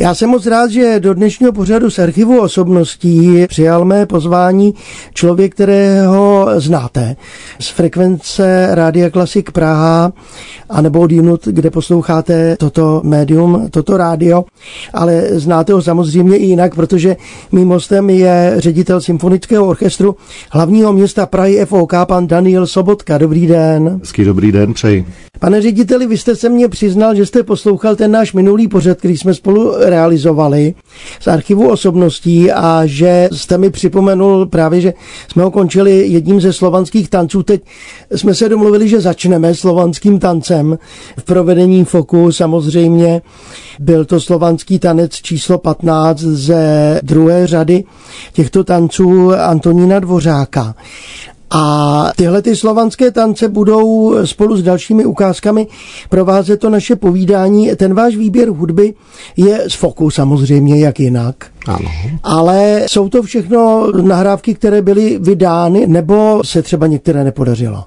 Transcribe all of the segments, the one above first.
Já jsem moc rád, že do dnešního pořadu z archivu osobností přijal mé pozvání člověk, kterého znáte z frekvence Rádia Klasik Praha a nebo od jinut, kde posloucháte toto médium, toto rádio, ale znáte ho samozřejmě i jinak, protože mým hostem je ředitel Symfonického orchestru hlavního města Prahy FOK, pan Daniel Sobotka. Dobrý den. Hezký dobrý den, přeji. Pane řediteli, vy jste se mně přiznal, že jste poslouchal ten náš minulý pořad, který jsme spolu realizovali z archivu osobností a že jste mi připomenul právě, že jsme ho končili jedním ze slovanských tanců. Teď jsme se domluvili, že začneme slovanským tancem v provedení Foku. Samozřejmě byl to slovanský tanec číslo 15 ze druhé řady těchto tanců Antonína Dvořáka. A tyhle ty slovanské tance budou spolu s dalšími ukázkami provázet to naše povídání. Ten váš výběr hudby je z foku samozřejmě, jak jinak. Ano. Ale jsou to všechno nahrávky, které byly vydány, nebo se třeba některé nepodařilo?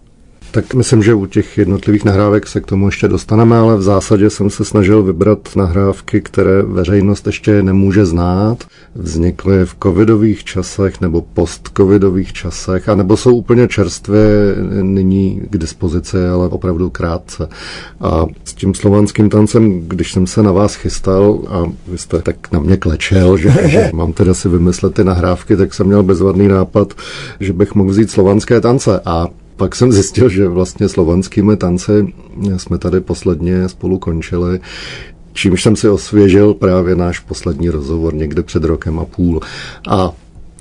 Tak myslím, že u těch jednotlivých nahrávek se k tomu ještě dostaneme, ale v zásadě jsem se snažil vybrat nahrávky, které veřejnost ještě nemůže znát. Vznikly v covidových časech nebo post-covidových časech, anebo jsou úplně čerstvě nyní k dispozici, ale opravdu krátce. A s tím slovanským tancem, když jsem se na vás chystal a vy jste tak na mě klečel, že, že mám teda si vymyslet ty nahrávky, tak jsem měl bezvadný nápad, že bych mohl vzít slovanské tance. A pak jsem zjistil, že vlastně slovanskými tance jsme tady posledně spolu končili, čímž jsem si osvěžil právě náš poslední rozhovor někde před rokem a půl. A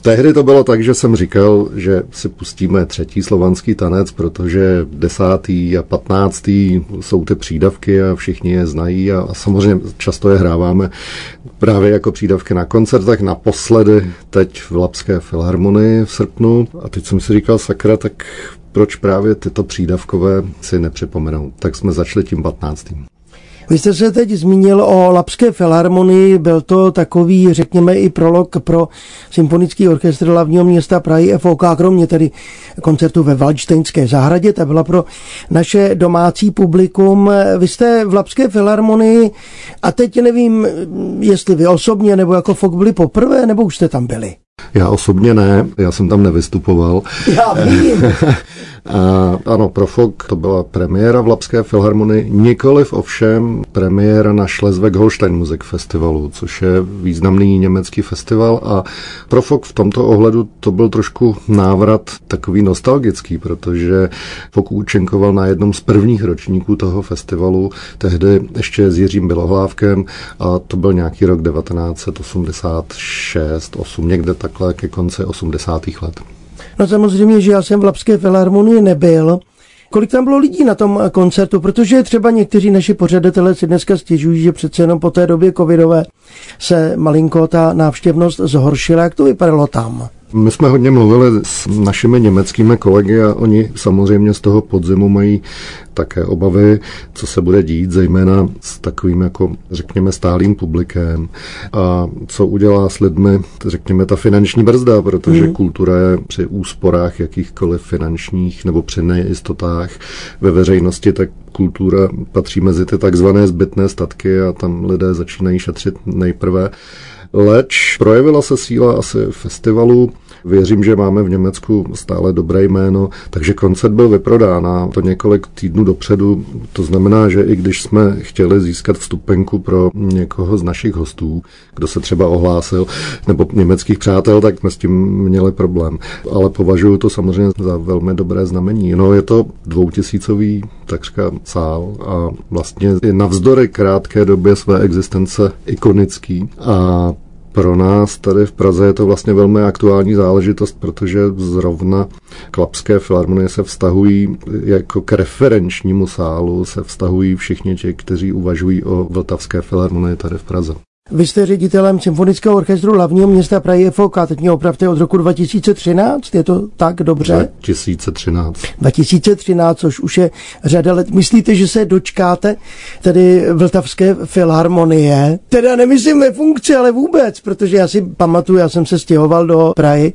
Tehdy to bylo tak, že jsem říkal, že si pustíme třetí slovanský tanec, protože desátý a patnáctý jsou ty přídavky a všichni je znají a, a samozřejmě často je hráváme právě jako přídavky na koncertech. Naposledy teď v Lapské filharmonii v srpnu a teď jsem si říkal, sakra, tak proč právě tyto přídavkové si nepřipomenou. Tak jsme začali tím 15. Vy jste se teď zmínil o Lapské filharmonii, byl to takový, řekněme, i prolog pro symfonický orchestr hlavního města Prahy FOK, kromě tedy koncertu ve Valčtejnské zahradě, ta byla pro naše domácí publikum. Vy jste v Lapské filharmonii a teď nevím, jestli vy osobně nebo jako FOK byli poprvé, nebo už jste tam byli? Já osobně ne, já jsem tam nevystupoval. Já vím. A, ano, pro FOK to byla premiéra v Lapské filharmonii, nikoliv ovšem premiéra na Schleswig-Holstein Music Festivalu, což je významný německý festival a pro FOK v tomto ohledu to byl trošku návrat takový nostalgický, protože FOK účinkoval na jednom z prvních ročníků toho festivalu, tehdy ještě s Jiřím Bělohlávkem a to byl nějaký rok 1986, 8, někde takhle ke konci 80. let. No samozřejmě, že já jsem v Lapské filharmonii nebyl, Kolik tam bylo lidí na tom koncertu? Protože třeba někteří naši pořadatelé si dneska stěžují, že přece jenom po té době covidové se malinko ta návštěvnost zhoršila. Jak to vypadalo tam? My jsme hodně mluvili s našimi německými kolegy a oni samozřejmě z toho podzimu mají také obavy, co se bude dít, zejména s takovým jako, řekněme, stálým publikem a co udělá s lidmi, řekněme, ta finanční brzda, protože mm. kultura je při úsporách jakýchkoliv finančních nebo při nejistotách ve veřejnosti, tak kultura patří mezi ty takzvané zbytné statky a tam lidé začínají šetřit nejprve. Leč projevila se síla asi festivalu. Věřím, že máme v Německu stále dobré jméno, takže koncert byl vyprodán a to několik týdnů dopředu. To znamená, že i když jsme chtěli získat vstupenku pro někoho z našich hostů, kdo se třeba ohlásil, nebo německých přátel, tak jsme s tím měli problém. Ale považuji to samozřejmě za velmi dobré znamení. No, je to dvoutisícový takřka sál a vlastně je navzdory krátké době své existence ikonický a pro nás tady v Praze je to vlastně velmi aktuální záležitost, protože zrovna Klapské filharmonie se vztahují jako k referenčnímu sálu, se vztahují všichni ti, kteří uvažují o Vltavské filharmonii tady v Praze. Vy jste ředitelem Symfonického orchestru hlavního města Prahy FOK, teď mě opravte od roku 2013, je to tak dobře? 2013. 2013, což už je řada let. Myslíte, že se dočkáte tedy Vltavské filharmonie? Teda nemyslím ve funkci, ale vůbec, protože já si pamatuju, já jsem se stěhoval do Prahy,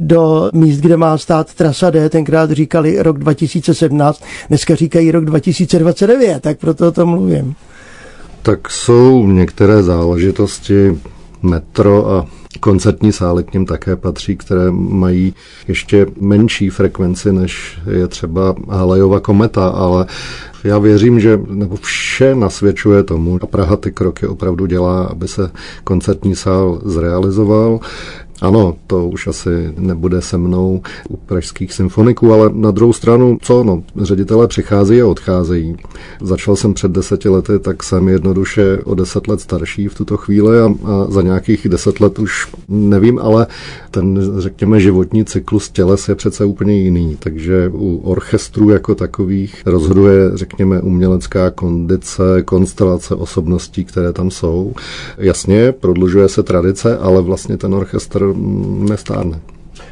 do míst, kde má stát trasa D, tenkrát říkali rok 2017, dneska říkají rok 2029, tak proto o tom mluvím. Tak jsou některé záležitosti metro a koncertní sály k ním také patří, které mají ještě menší frekvenci, než je třeba Halejova kometa, ale já věřím, že nebo vše nasvědčuje tomu a Praha ty kroky opravdu dělá, aby se koncertní sál zrealizoval. Ano, to už asi nebude se mnou u pražských symfoniků, ale na druhou stranu, co no, ředitelé přicházejí a odcházejí. Začal jsem před deseti lety, tak jsem jednoduše o deset let starší v tuto chvíli a, a za nějakých deset let už nevím, ale ten, řekněme, životní cyklus těles je přece úplně jiný, takže u orchestrů jako takových rozhoduje, řekněme, umělecká kondice, konstelace osobností, které tam jsou. Jasně, prodlužuje se tradice, ale vlastně ten orchestr nestárne.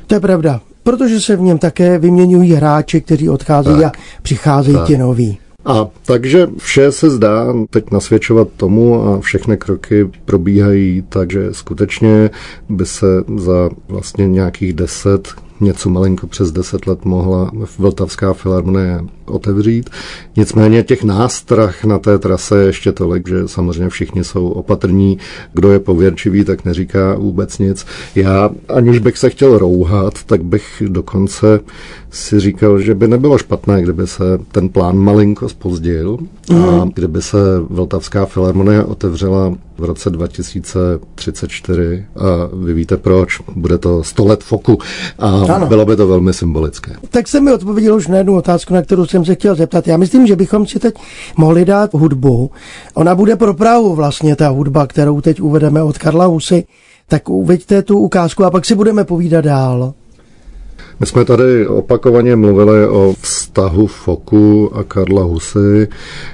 To je pravda, protože se v něm také vyměňují hráči, kteří odcházejí tak, a přicházejí tak. ti noví. A takže vše se zdá teď nasvědčovat tomu a všechny kroky probíhají, takže skutečně by se za vlastně nějakých deset něco malinko přes 10 let mohla Vltavská filharmonie otevřít. Nicméně těch nástrah na té trase je ještě tolik, že samozřejmě všichni jsou opatrní. Kdo je pověrčivý, tak neříká vůbec nic. Já, aniž bych se chtěl rouhat, tak bych dokonce si říkal, že by nebylo špatné, kdyby se ten plán malinko spozdil a mhm. kdyby se Vltavská filharmonie otevřela v roce 2034 a vy víte proč, bude to 100 let foku a ano. bylo by to velmi symbolické. Tak se mi odpověděl už na jednu otázku, na kterou jsem se chtěl zeptat. Já myslím, že bychom si teď mohli dát hudbu. Ona bude pro Prahu vlastně ta hudba, kterou teď uvedeme od Karla Husy. Tak uveďte tu ukázku a pak si budeme povídat dál. My jsme tady opakovaně mluvili o vztahu Foku a Karla Husy.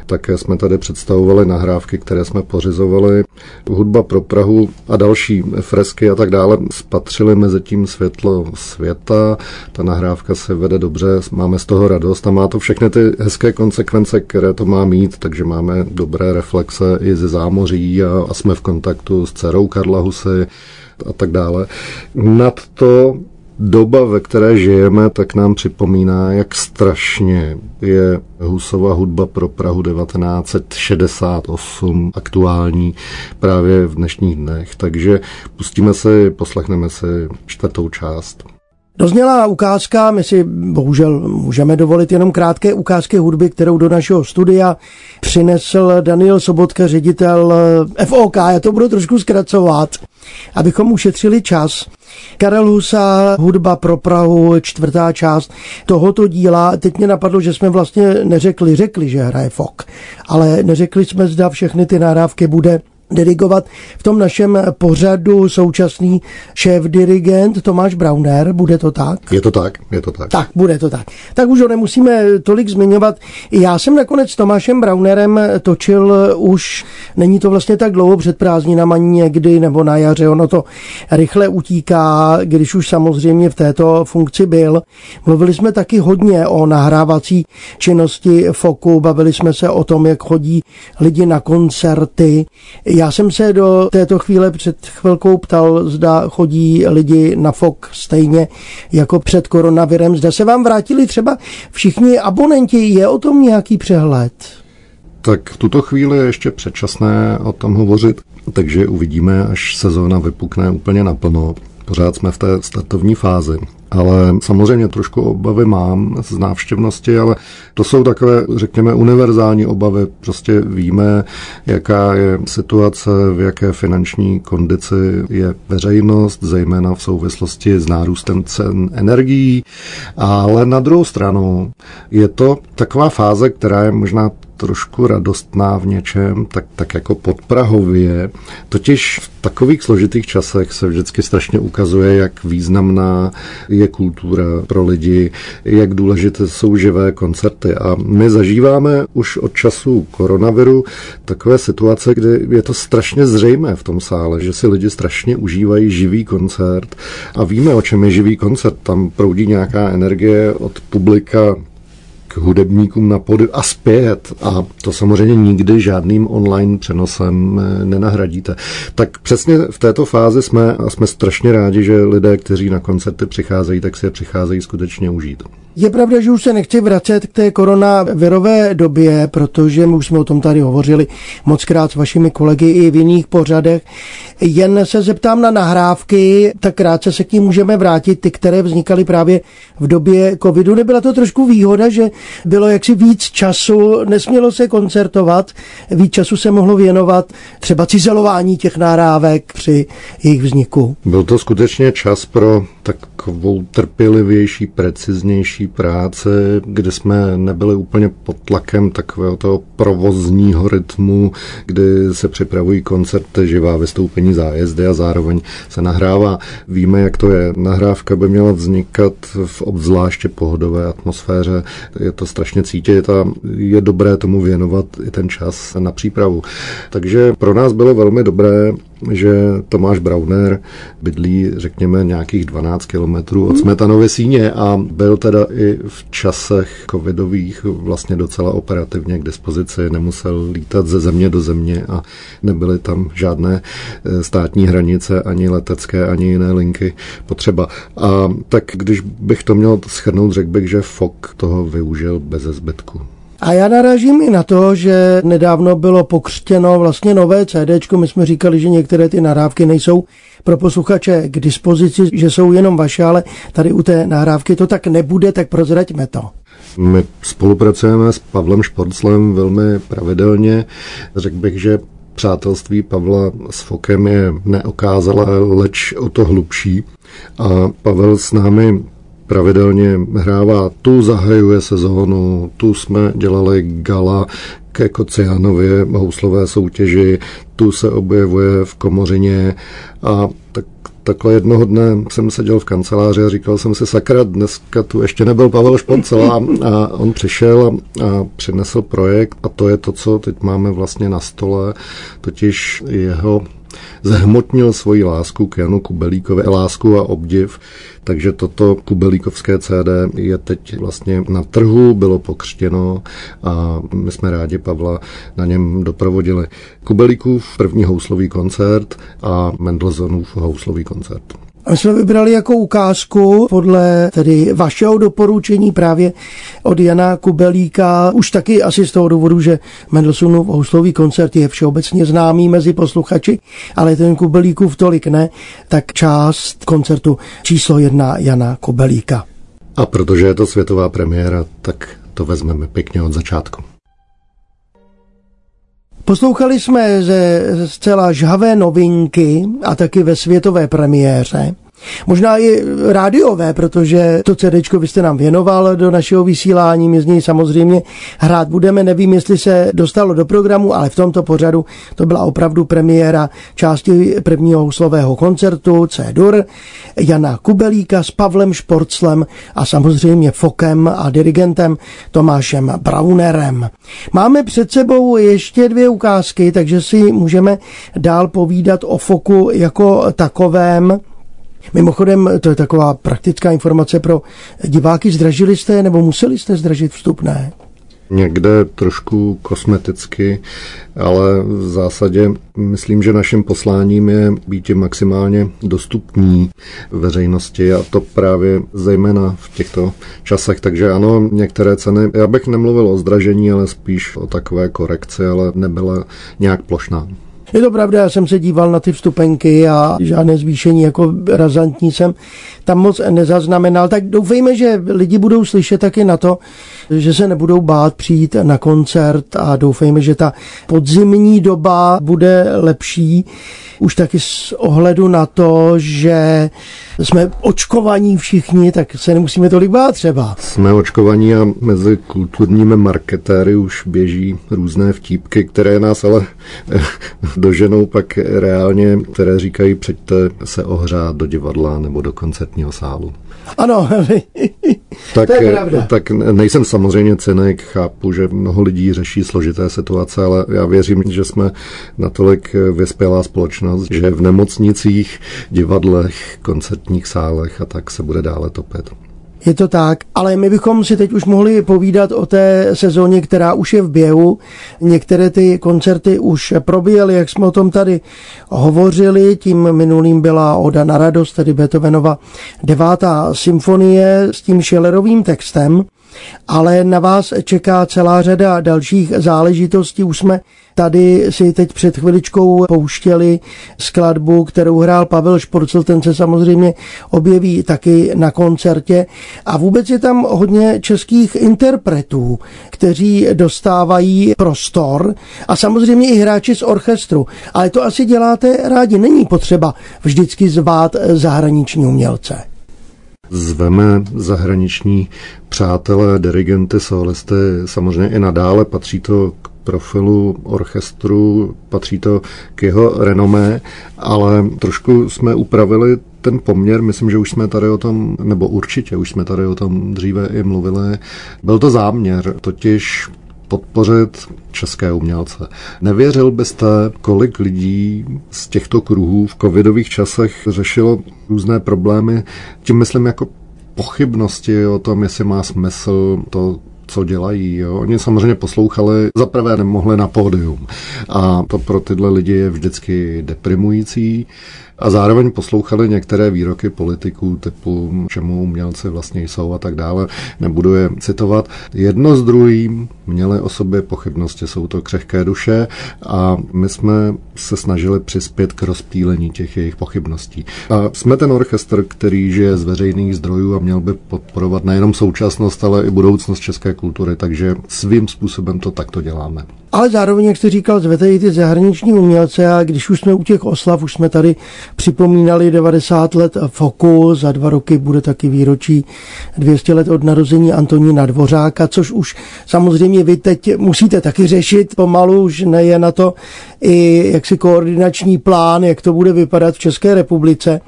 Také jsme tady představovali nahrávky, které jsme pořizovali. Hudba pro Prahu a další fresky a tak dále spatřili mezi tím světlo světa. Ta nahrávka se vede dobře, máme z toho radost a má to všechny ty hezké konsekvence, které to má mít, takže máme dobré reflexe i ze zámoří a, a jsme v kontaktu s dcerou Karla Husy a tak dále. Nad to doba, ve které žijeme, tak nám připomíná, jak strašně je Husova hudba pro Prahu 1968 aktuální právě v dnešních dnech. Takže pustíme si, poslechneme si čtvrtou část. Dozněla ukázka, my si bohužel můžeme dovolit jenom krátké ukázky hudby, kterou do našeho studia přinesl Daniel Sobotka, ředitel FOK. Já to budu trošku zkracovat, abychom ušetřili čas. Karel Husa, hudba pro Prahu, čtvrtá část tohoto díla. Teď mě napadlo, že jsme vlastně neřekli, řekli, že hraje FOK, ale neřekli jsme, zda všechny ty nahrávky bude dirigovat v tom našem pořadu současný šéf-dirigent Tomáš Brauner, bude to tak? Je to tak, je to tak. Tak, bude to tak. Tak už ho nemusíme tolik zmiňovat. Já jsem nakonec s Tomášem Braunerem točil už, není to vlastně tak dlouho před prázdninama někdy, nebo na jaře, ono to rychle utíká, když už samozřejmě v této funkci byl. Mluvili jsme taky hodně o nahrávací činnosti FOKu, bavili jsme se o tom, jak chodí lidi na koncerty, já jsem se do této chvíle před chvilkou ptal, zda chodí lidi na FOK stejně jako před koronavirem. Zda se vám vrátili třeba všichni abonenti. Je o tom nějaký přehled? Tak v tuto chvíli je ještě předčasné o tom hovořit, takže uvidíme, až sezóna vypukne úplně naplno. Pořád jsme v té startovní fázi. Ale samozřejmě trošku obavy mám z návštěvnosti, ale to jsou takové, řekněme, univerzální obavy. Prostě víme, jaká je situace, v jaké finanční kondici je veřejnost, zejména v souvislosti s nárůstem cen energií. Ale na druhou stranu je to taková fáze, která je možná trošku radostná v něčem, tak, tak jako podprahově. Totiž v takových složitých časech se vždycky strašně ukazuje, jak významná je kultura pro lidi, jak důležité jsou živé koncerty. A my zažíváme už od času koronaviru takové situace, kdy je to strašně zřejmé v tom sále, že si lidi strašně užívají živý koncert a víme, o čem je živý koncert. Tam proudí nějaká energie od publika hudebníkům na pody a zpět. A to samozřejmě nikdy žádným online přenosem eh, nenahradíte. Tak přesně v této fázi jsme a jsme strašně rádi, že lidé, kteří na koncerty přicházejí, tak si je přicházejí skutečně užít. Je pravda, že už se nechci vracet k té koronavirové době, protože my už jsme o tom tady hovořili moc krát s vašimi kolegy i v jiných pořadech. Jen se zeptám na nahrávky, tak krátce se k ní můžeme vrátit, ty, které vznikaly právě v době covidu. Nebyla to trošku výhoda, že bylo jaksi víc času, nesmělo se koncertovat, víc času se mohlo věnovat třeba cizelování těch nahrávek při jejich vzniku. Byl to skutečně čas pro takovou trpělivější, preciznější práce, kde jsme nebyli úplně pod tlakem takového toho provozního rytmu, kdy se připravují koncerty, živá vystoupení, zájezdy a zároveň se nahrává. Víme, jak to je. Nahrávka by měla vznikat v obzvláště pohodové atmosféře. Je to strašně cítit a je dobré tomu věnovat i ten čas na přípravu. Takže pro nás bylo velmi dobré že Tomáš Brauner bydlí, řekněme, nějakých 12 kilometrů od Smetanovy síně a byl teda i v časech covidových vlastně docela operativně k dispozici, nemusel lítat ze země do země a nebyly tam žádné eh, státní hranice, ani letecké, ani jiné linky potřeba. A tak když bych to měl schrnout, řekl bych, že FOK toho využil bez zbytku. A já narážím i na to, že nedávno bylo pokřtěno vlastně nové CD. My jsme říkali, že některé ty nahrávky nejsou pro posluchače k dispozici, že jsou jenom vaše, ale tady u té nahrávky to tak nebude, tak prozraďme to. My spolupracujeme s Pavlem Šporclem velmi pravidelně. Řekl bych, že přátelství Pavla s Fokem je neokázalé, leč o to hlubší. A Pavel s námi pravidelně hrává. Tu zahajuje sezónu, tu jsme dělali gala ke Kocianově houslové soutěži, tu se objevuje v Komořině a tak takhle jednoho dne jsem seděl v kanceláři a říkal jsem si, sakra, dneska tu ještě nebyl Pavel Šponcel a on přišel a, a přinesl projekt a to je to, co teď máme vlastně na stole, totiž jeho zhmotnil svoji lásku k Janu Kubelíkovi, lásku a obdiv, takže toto kubelíkovské CD je teď vlastně na trhu, bylo pokřtěno a my jsme rádi Pavla na něm doprovodili. Kubelíkův první houslový koncert a Mendelssohnův houslový koncert. My jsme vybrali jako ukázku podle tedy vašeho doporučení právě od Jana Kubelíka, už taky asi z toho důvodu, že Mendelssohnův houslový koncert je všeobecně známý mezi posluchači, ale ten Kubelíkův tolik ne, tak část koncertu číslo jedna Jana Kubelíka. A protože je to světová premiéra, tak to vezmeme pěkně od začátku. Poslouchali jsme ze zcela žhavé novinky a taky ve světové premiéře Možná i rádiové, protože to CD vy jste nám věnoval do našeho vysílání, my z něj samozřejmě hrát budeme. Nevím, jestli se dostalo do programu, ale v tomto pořadu to byla opravdu premiéra části prvního houslového koncertu C-dur Jana Kubelíka s Pavlem Šporclem a samozřejmě Fokem a dirigentem Tomášem Braunerem. Máme před sebou ještě dvě ukázky, takže si můžeme dál povídat o Foku jako takovém. Mimochodem, to je taková praktická informace pro diváky. Zdražili jste nebo museli jste zdražit vstupné? Někde trošku kosmeticky, ale v zásadě myslím, že naším posláním je být maximálně dostupní veřejnosti a to právě zejména v těchto časech. Takže ano, některé ceny, já bych nemluvil o zdražení, ale spíš o takové korekci, ale nebyla nějak plošná. Je to pravda, já jsem se díval na ty vstupenky a žádné zvýšení jako razantní jsem tam moc nezaznamenal. Tak doufejme, že lidi budou slyšet taky na to, že se nebudou bát přijít na koncert a doufejme, že ta podzimní doba bude lepší. Už taky s ohledu na to, že jsme očkovaní všichni, tak se nemusíme tolik bát třeba. Jsme očkovaní a mezi kulturními marketéry už běží různé vtípky, které nás ale doženou pak reálně, které říkají, přijďte se ohřát do divadla nebo do koncertního sálu. Ano, tak, to je pravda. tak nejsem samozřejmě cynik, chápu, že mnoho lidí řeší složité situace, ale já věřím, že jsme natolik vyspělá společnost, že v nemocnicích, divadlech, koncertních sálech a tak se bude dále topit. Je to tak, ale my bychom si teď už mohli povídat o té sezóně, která už je v běhu. Některé ty koncerty už probíhaly, jak jsme o tom tady hovořili. Tím minulým byla Oda na radost, tedy Beethovenova devátá symfonie s tím Schillerovým textem. Ale na vás čeká celá řada dalších záležitostí. Už jsme Tady si teď před chviličkou pouštěli skladbu, kterou hrál Pavel Šporcel, ten se samozřejmě objeví taky na koncertě. A vůbec je tam hodně českých interpretů, kteří dostávají prostor a samozřejmě i hráči z orchestru. Ale to asi děláte rádi, není potřeba vždycky zvát zahraniční umělce. Zveme zahraniční přátelé, dirigenty, solisty, samozřejmě i nadále patří to k profilu orchestru, patří to k jeho renomé, ale trošku jsme upravili ten poměr, myslím, že už jsme tady o tom, nebo určitě už jsme tady o tom dříve i mluvili. Byl to záměr, totiž podpořit české umělce. Nevěřil byste, kolik lidí z těchto kruhů v covidových časech řešilo různé problémy, tím myslím jako pochybnosti o tom, jestli má smysl to co dělají. Jo. Oni samozřejmě poslouchali, za prvé nemohli na pódium a to pro tyhle lidi je vždycky deprimující a zároveň poslouchali některé výroky politiků typu, čemu umělci vlastně jsou a tak dále. Nebudu je citovat. Jedno s druhým měli o sobě pochybnosti, jsou to křehké duše a my jsme se snažili přispět k rozpílení těch jejich pochybností. A jsme ten orchestr, který žije z veřejných zdrojů a měl by podporovat nejenom současnost, ale i budoucnost české kultury, takže svým způsobem to takto děláme. Ale zároveň, jak jste říkal, zvete i ty zahraniční umělce a když už jsme u těch oslav, už jsme tady připomínali 90 let Foku, za dva roky bude taky výročí 200 let od narození Antonína Dvořáka, což už samozřejmě vy teď musíte taky řešit pomalu, už neje na to i jaksi koordinační plán, jak to bude vypadat v České republice.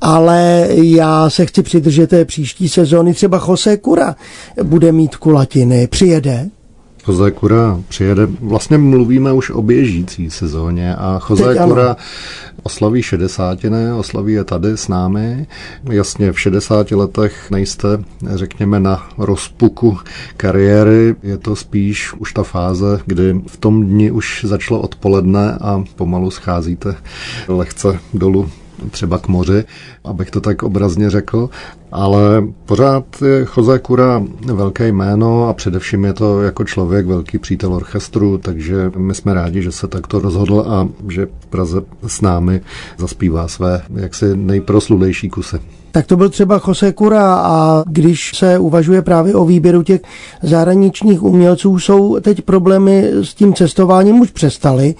Ale já se chci přidržet té příští sezóny. Třeba Jose Kura bude mít kulatiny, přijede. Jose Kura přijede, vlastně mluvíme už o běžící sezóně a Jose Kura oslaví 60. oslaví je tady s námi. Jasně v 60 letech nejste, řekněme, na rozpuku kariéry, je to spíš už ta fáze, kdy v tom dni už začalo odpoledne a pomalu scházíte lehce dolů třeba k moři, abych to tak obrazně řekl, ale pořád je Jose Kura velké jméno a především je to jako člověk velký přítel orchestru, takže my jsme rádi, že se takto rozhodl a že v Praze s námi zaspívá své jaksi nejproslulejší kusy. Tak to byl třeba Jose Kura a když se uvažuje právě o výběru těch zahraničních umělců, jsou teď problémy s tím cestováním už přestaly.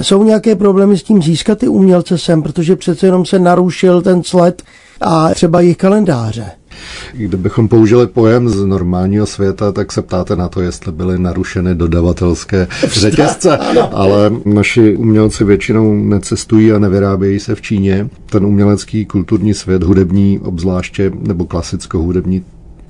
Jsou nějaké problémy s tím získat ty umělce sem, protože přece jenom se narušil ten sled a třeba jejich kalendáře. Kdybychom použili pojem z normálního světa, tak se ptáte na to, jestli byly narušeny dodavatelské řetězce, ale naši umělci většinou necestují a nevyrábějí se v Číně. Ten umělecký kulturní svět, hudební obzvláště, nebo klasicko-hudební,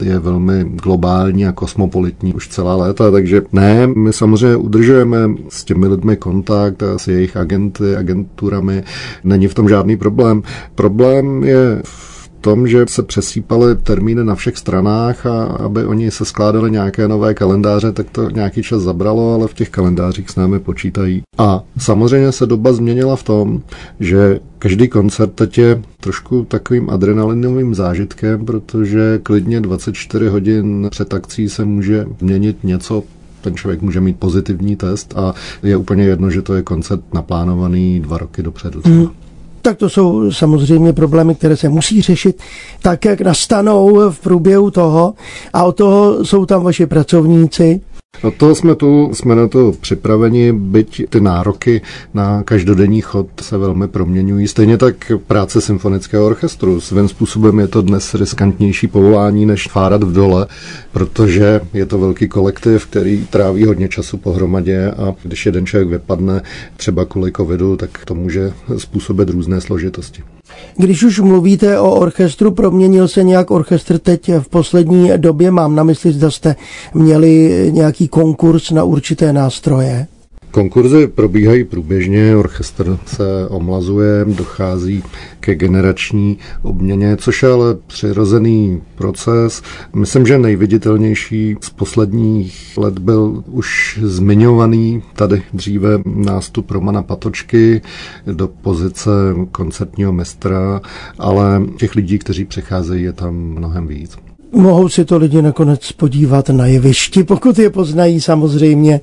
je velmi globální a kosmopolitní už celá léta, takže ne, my samozřejmě udržujeme s těmi lidmi kontakt a s jejich agenty, agenturami, není v tom žádný problém. Problém je v tom, že se přesýpaly termíny na všech stranách a aby oni se skládali nějaké nové kalendáře, tak to nějaký čas zabralo, ale v těch kalendářích s námi počítají. A samozřejmě se doba změnila v tom, že každý koncert teď je trošku takovým adrenalinovým zážitkem, protože klidně 24 hodin před akcí se může změnit něco ten člověk může mít pozitivní test a je úplně jedno, že to je koncert naplánovaný dva roky dopředu. Mm. Tak to jsou samozřejmě problémy, které se musí řešit tak, jak nastanou v průběhu toho. A od toho jsou tam vaši pracovníci, No to jsme tu, jsme na to připraveni, byť ty nároky na každodenní chod se velmi proměňují. Stejně tak práce symfonického orchestru. Svým způsobem je to dnes riskantnější povolání než fárat v dole, protože je to velký kolektiv, který tráví hodně času pohromadě a když jeden člověk vypadne třeba kvůli covidu, tak to může způsobit různé složitosti. Když už mluvíte o orchestru, proměnil se nějak orchestr teď v poslední době? Mám na mysli, zda jste měli nějaký konkurs na určité nástroje? Konkurzy probíhají průběžně, orchestr se omlazuje, dochází ke generační obměně, což je ale přirozený proces. Myslím, že nejviditelnější z posledních let byl už zmiňovaný tady dříve nástup Romana Patočky do pozice koncertního mistra, ale těch lidí, kteří přecházejí, je tam mnohem víc. Mohou si to lidi nakonec podívat na jevišti, pokud je poznají samozřejmě,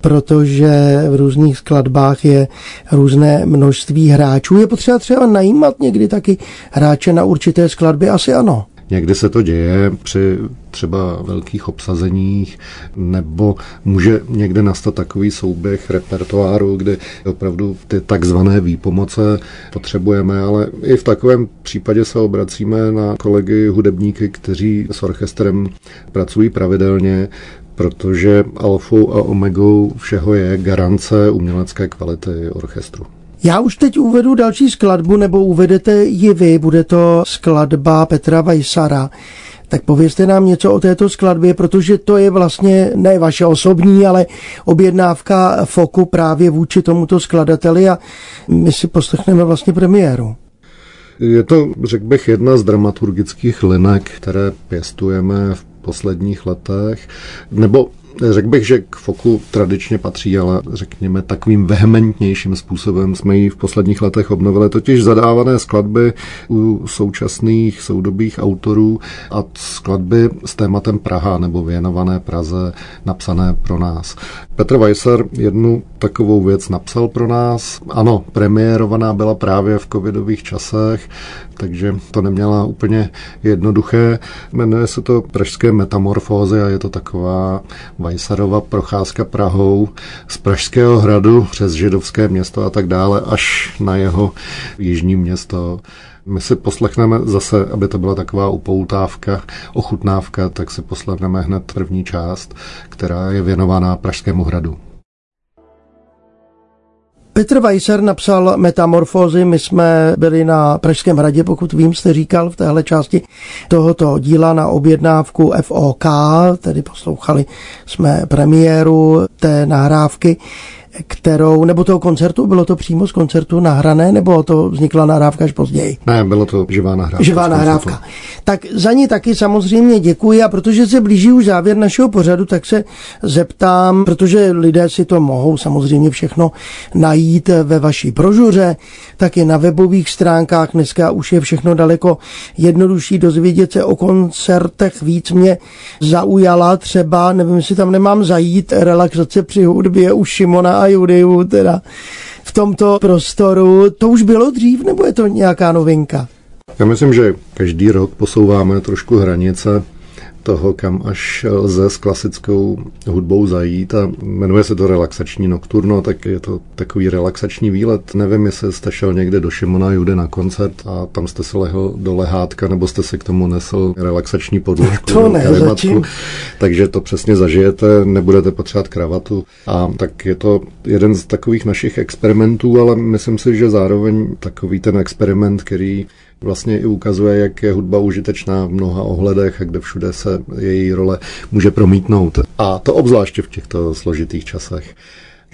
protože v různých skladbách je různé množství hráčů. Je potřeba třeba najímat někdy taky hráče na určité skladby? Asi ano. Někdy se to děje při třeba velkých obsazeních, nebo může někde nastat takový souběh repertoáru, kdy opravdu ty takzvané výpomoce potřebujeme, ale i v takovém případě se obracíme na kolegy hudebníky, kteří s orchestrem pracují pravidelně, protože alfou a omegou všeho je garance umělecké kvality orchestru. Já už teď uvedu další skladbu, nebo uvedete ji vy, bude to skladba Petra Vajsara. Tak povězte nám něco o této skladbě, protože to je vlastně ne vaše osobní, ale objednávka Foku právě vůči tomuto skladateli a my si poslechneme vlastně premiéru. Je to, řekl bych, jedna z dramaturgických linek, které pěstujeme v posledních letech, nebo Řekl bych, že k foku tradičně patří, ale řekněme takovým vehementnějším způsobem jsme ji v posledních letech obnovili, totiž zadávané skladby u současných soudobých autorů a skladby s tématem Praha nebo věnované Praze napsané pro nás. Petr Weiser jednu takovou věc napsal pro nás. Ano, premiérovaná byla právě v covidových časech, takže to neměla úplně jednoduché. Jmenuje se to Pražské metamorfózy a je to taková Vajsarova procházka Prahou z Pražského hradu přes židovské město a tak dále až na jeho jižní město. My si poslechneme zase, aby to byla taková upoutávka, ochutnávka, tak si poslechneme hned první část, která je věnovaná Pražskému hradu. Petr Weiser napsal Metamorfózy, my jsme byli na Pražském hradě, pokud vím, jste říkal v téhle části tohoto díla na objednávku FOK, tedy poslouchali jsme premiéru té nahrávky kterou, nebo toho koncertu, bylo to přímo z koncertu nahrané, nebo to vznikla nahrávka až později? Ne, bylo to živá nahrávka. Živá nahrávka. Tak za ní taky samozřejmě děkuji a protože se blíží už závěr našeho pořadu, tak se zeptám, protože lidé si to mohou samozřejmě všechno najít ve vaší prožuře, taky na webových stránkách. Dneska už je všechno daleko jednodušší dozvědět se o koncertech. Víc mě zaujala třeba, nevím, jestli tam nemám zajít, relaxace při hudbě u Šimona a Judiu teda v tomto prostoru. To už bylo dřív, nebo je to nějaká novinka? Já myslím, že každý rok posouváme trošku hranice toho, kam až lze s klasickou hudbou zajít a jmenuje se to relaxační nokturno, tak je to takový relaxační výlet. Nevím, jestli jste šel někde do Šimona Judy na koncert a tam jste se lehl do lehátka, nebo jste si k tomu nesl relaxační podložku. To ne, zatím. Takže to přesně zažijete, nebudete potřebovat kravatu. A tak je to jeden z takových našich experimentů, ale myslím si, že zároveň takový ten experiment, který vlastně i ukazuje, jak je hudba užitečná v mnoha ohledech a kde všude se její role může promítnout. A to obzvláště v těchto složitých časech.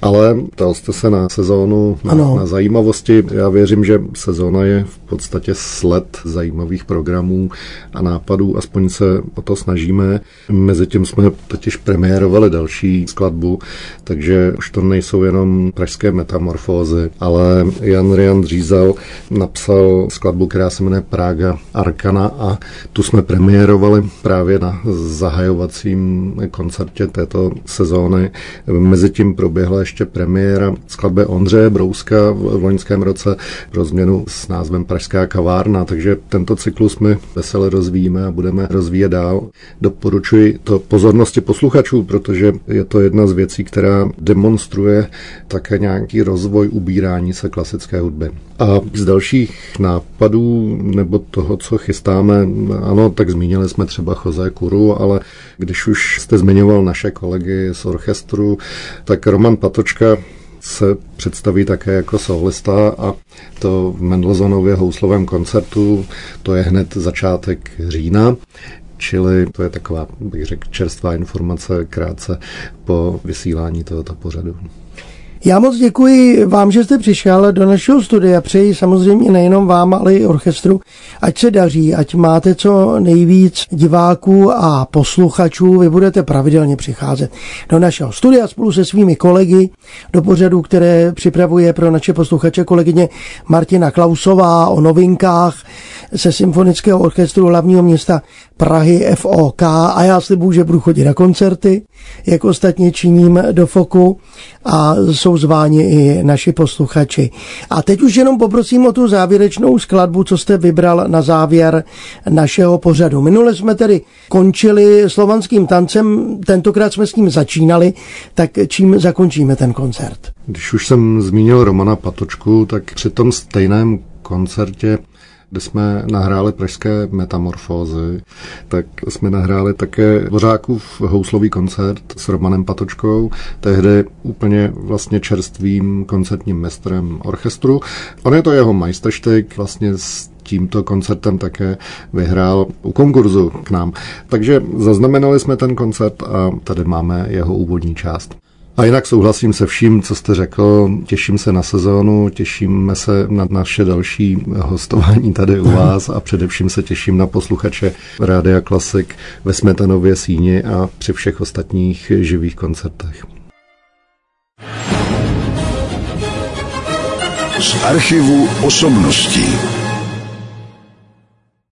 Ale ptal jste se na sezónu, na, na zajímavosti. Já věřím, že sezóna je v podstatě sled zajímavých programů a nápadů, aspoň se o to snažíme. Mezitím jsme totiž premiérovali další skladbu, takže už to nejsou jenom pražské metamorfózy, ale Jan Rian Dřízal napsal skladbu, která se jmenuje Praga Arkana a tu jsme premiérovali právě na zahajovacím koncertě této sezóny. Mezitím proběhla ještě premiéra skladby Ondřeje Brouska v loňském roce pro změnu s názvem Pražská kavárna, takže tento cyklus my vesele rozvíjíme a budeme rozvíjet dál. Doporučuji to pozornosti posluchačů, protože je to jedna z věcí, která demonstruje také nějaký rozvoj ubírání se klasické hudby. A z dalších nápadů nebo toho, co chystáme, ano, tak zmínili jsme třeba Jose Kuru, ale když už jste zmiňoval naše kolegy z orchestru, tak Roman Patočka se představí také jako solista a to v Mendelssohnově houslovém koncertu, to je hned začátek října. Čili to je taková, bych řekl, čerstvá informace krátce po vysílání tohoto pořadu. Já moc děkuji vám, že jste přišel do našeho studia. Přeji samozřejmě nejenom vám, ale i orchestru, ať se daří, ať máte co nejvíc diváků a posluchačů. Vy budete pravidelně přicházet do našeho studia spolu se svými kolegy do pořadu, které připravuje pro naše posluchače kolegyně Martina Klausová o novinkách se Symfonického orchestru hlavního města Prahy FOK a já slibuju, že budu chodit na koncerty, jak ostatně činím do Foku a jsou zváni i naši posluchači. A teď už jenom poprosím o tu závěrečnou skladbu, co jste vybral na závěr našeho pořadu. Minule jsme tedy končili slovanským tancem, tentokrát jsme s ním začínali, tak čím zakončíme ten koncert? Když už jsem zmínil Romana Patočku, tak při tom stejném koncertě kde jsme nahráli pražské metamorfózy, tak jsme nahráli také Dvořákův houslový koncert s Romanem Patočkou, tehdy úplně vlastně čerstvým koncertním mistrem orchestru. On je to jeho majstrštyk, vlastně s tímto koncertem také vyhrál u konkurzu k nám. Takže zaznamenali jsme ten koncert a tady máme jeho úvodní část. A jinak souhlasím se vším, co jste řekl. Těším se na sezónu, těšíme se na naše další hostování tady u vás a především se těším na posluchače Rádia Klasik ve Smetanově síni a při všech ostatních živých koncertech. Z archivu osobností.